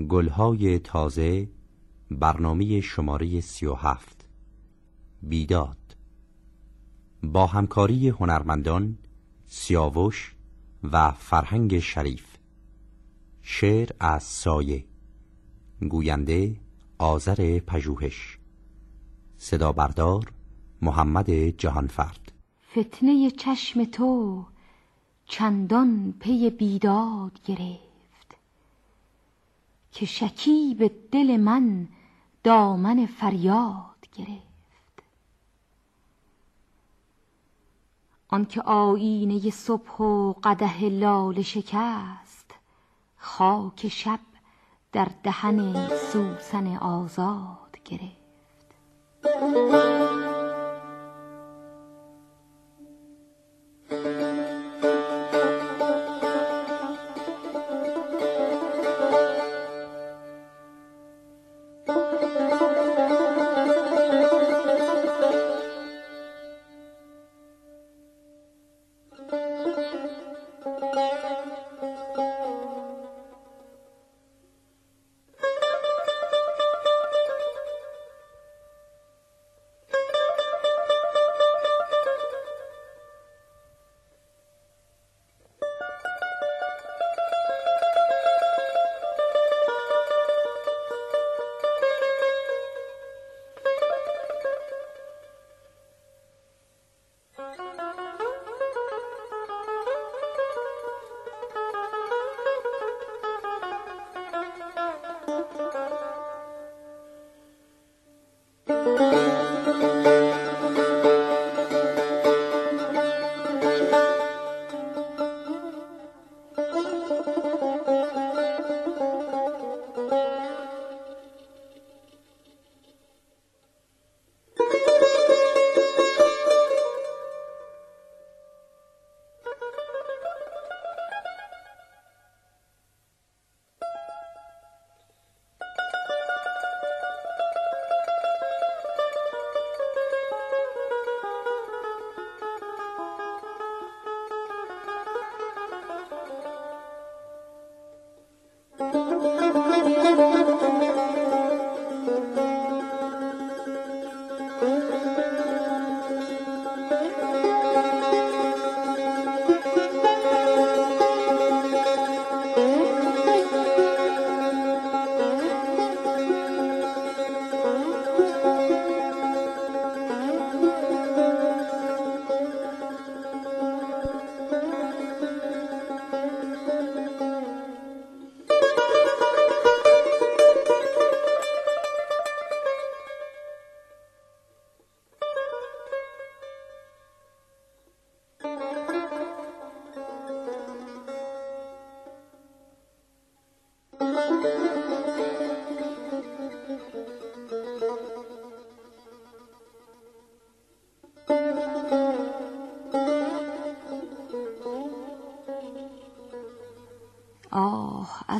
گلهای تازه برنامه شماره سی و هفت. بیداد. با همکاری هنرمندان سیاوش و فرهنگ شریف. شعر از سایه. گوینده آذر پژوهش. صدا بردار محمد جهانفرد. فتنه چشم تو چندان پی بیداد گرفت. که شکیب دل من دامن فریاد گرفت. آنکه آینه صبح و قده لاله شکست خاک شب در دهن سوسن آزاد گرفت.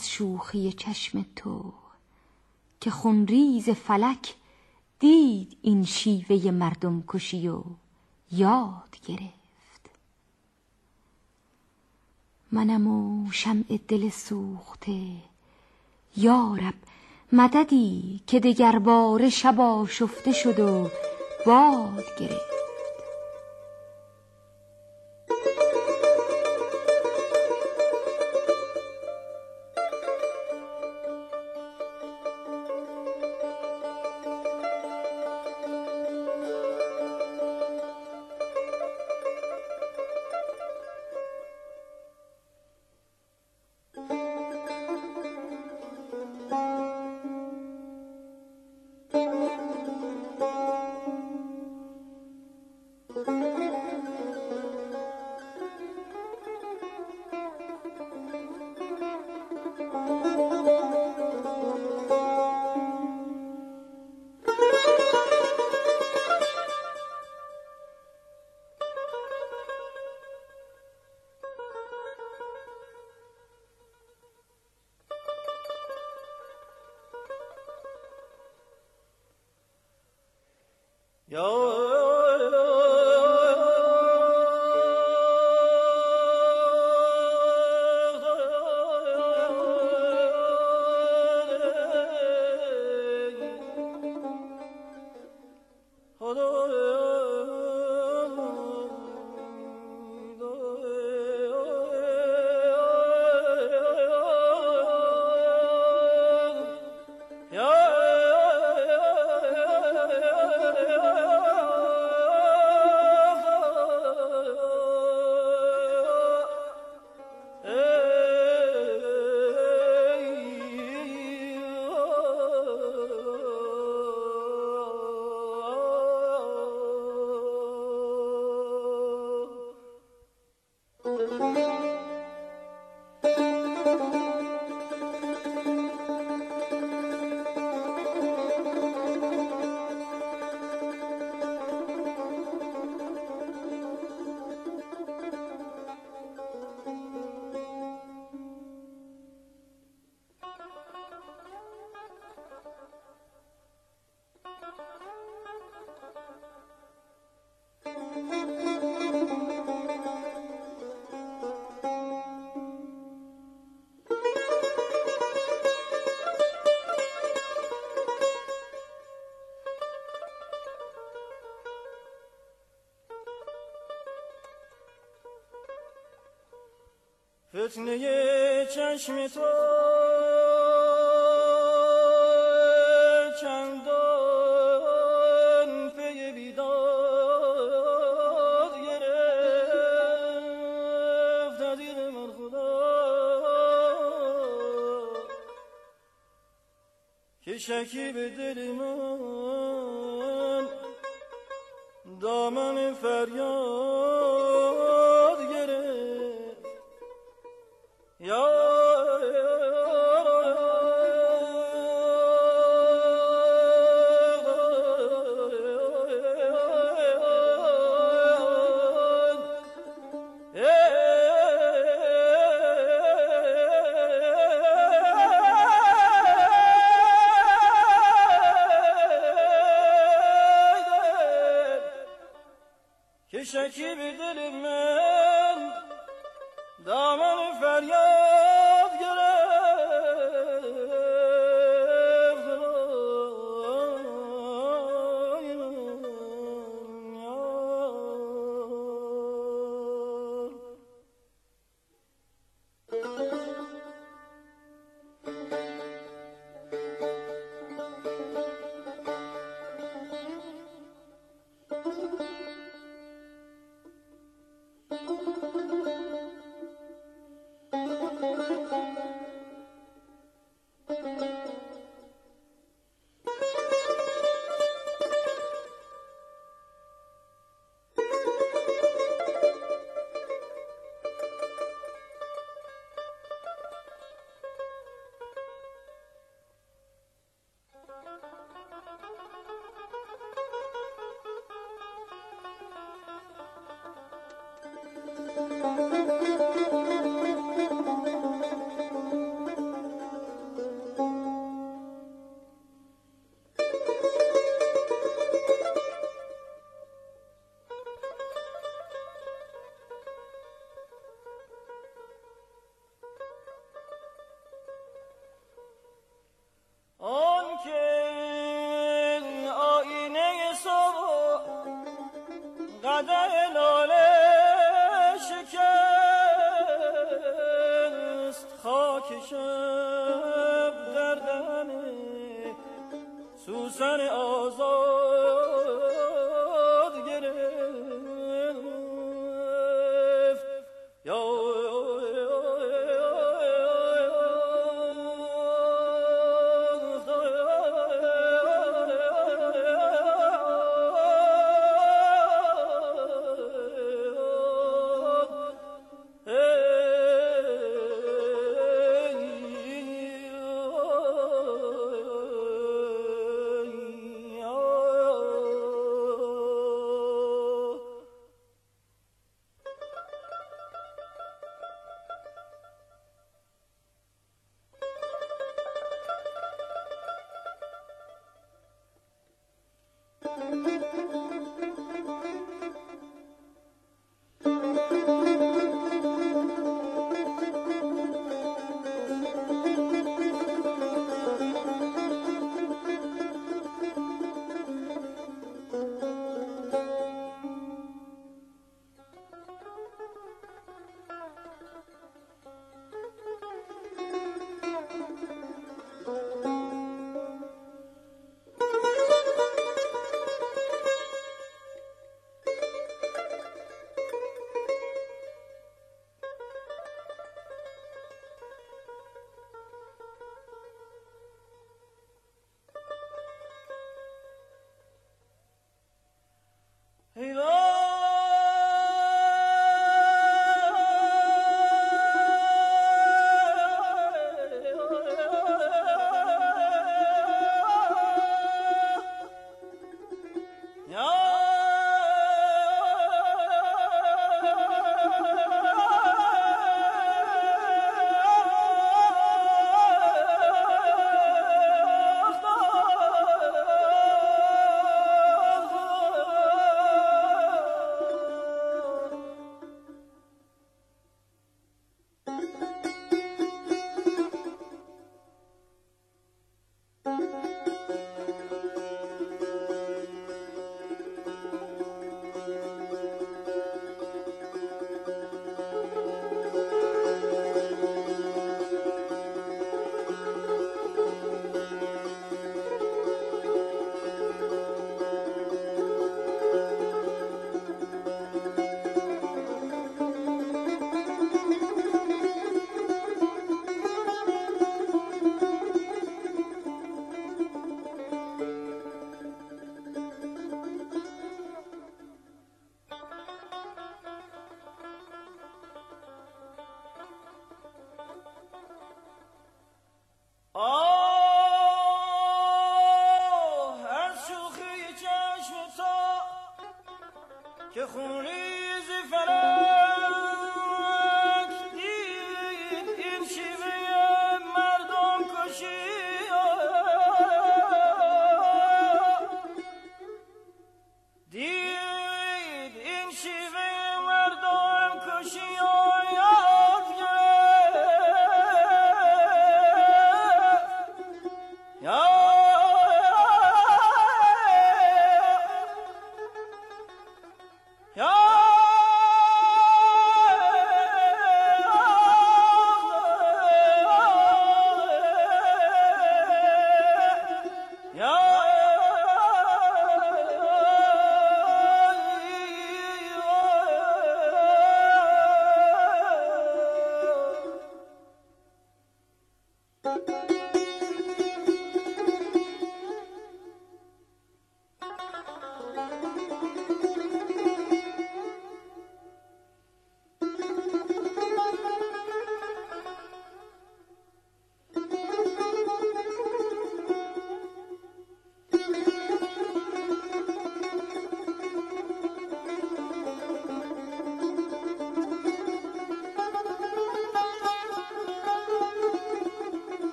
از شوخی چشم تو که خونریز فلک دید این شیوه مردم کشی و یاد گرفت. منم و شمع دل سوخته یارب مددی که دگر بار شب شفته شد و باد گرفت. فتنه چشم تو چندان پی بیداد گرفت از من خدا. که شکی به دل من دامن فریاد شکی به دل من Son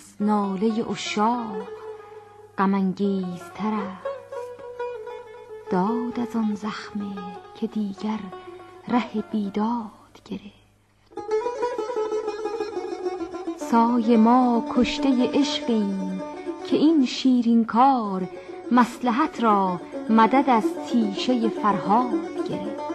از ناله اشاق تر است. داد از آن زخمه که دیگر ره بیداد گرفت. سای ما کشته عشقیم که این شیرین کار مسلحت را مدد از تیشه فرهاد گرفت.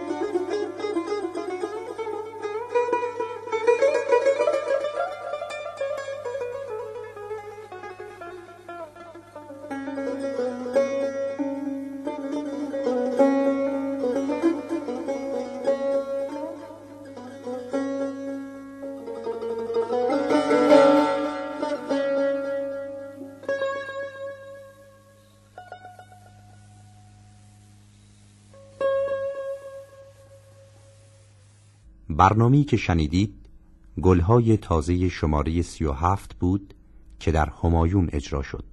برنامه‌ای که شنیدید گلهای تازه شماره سی و هفت بود که در همایون اجرا شد.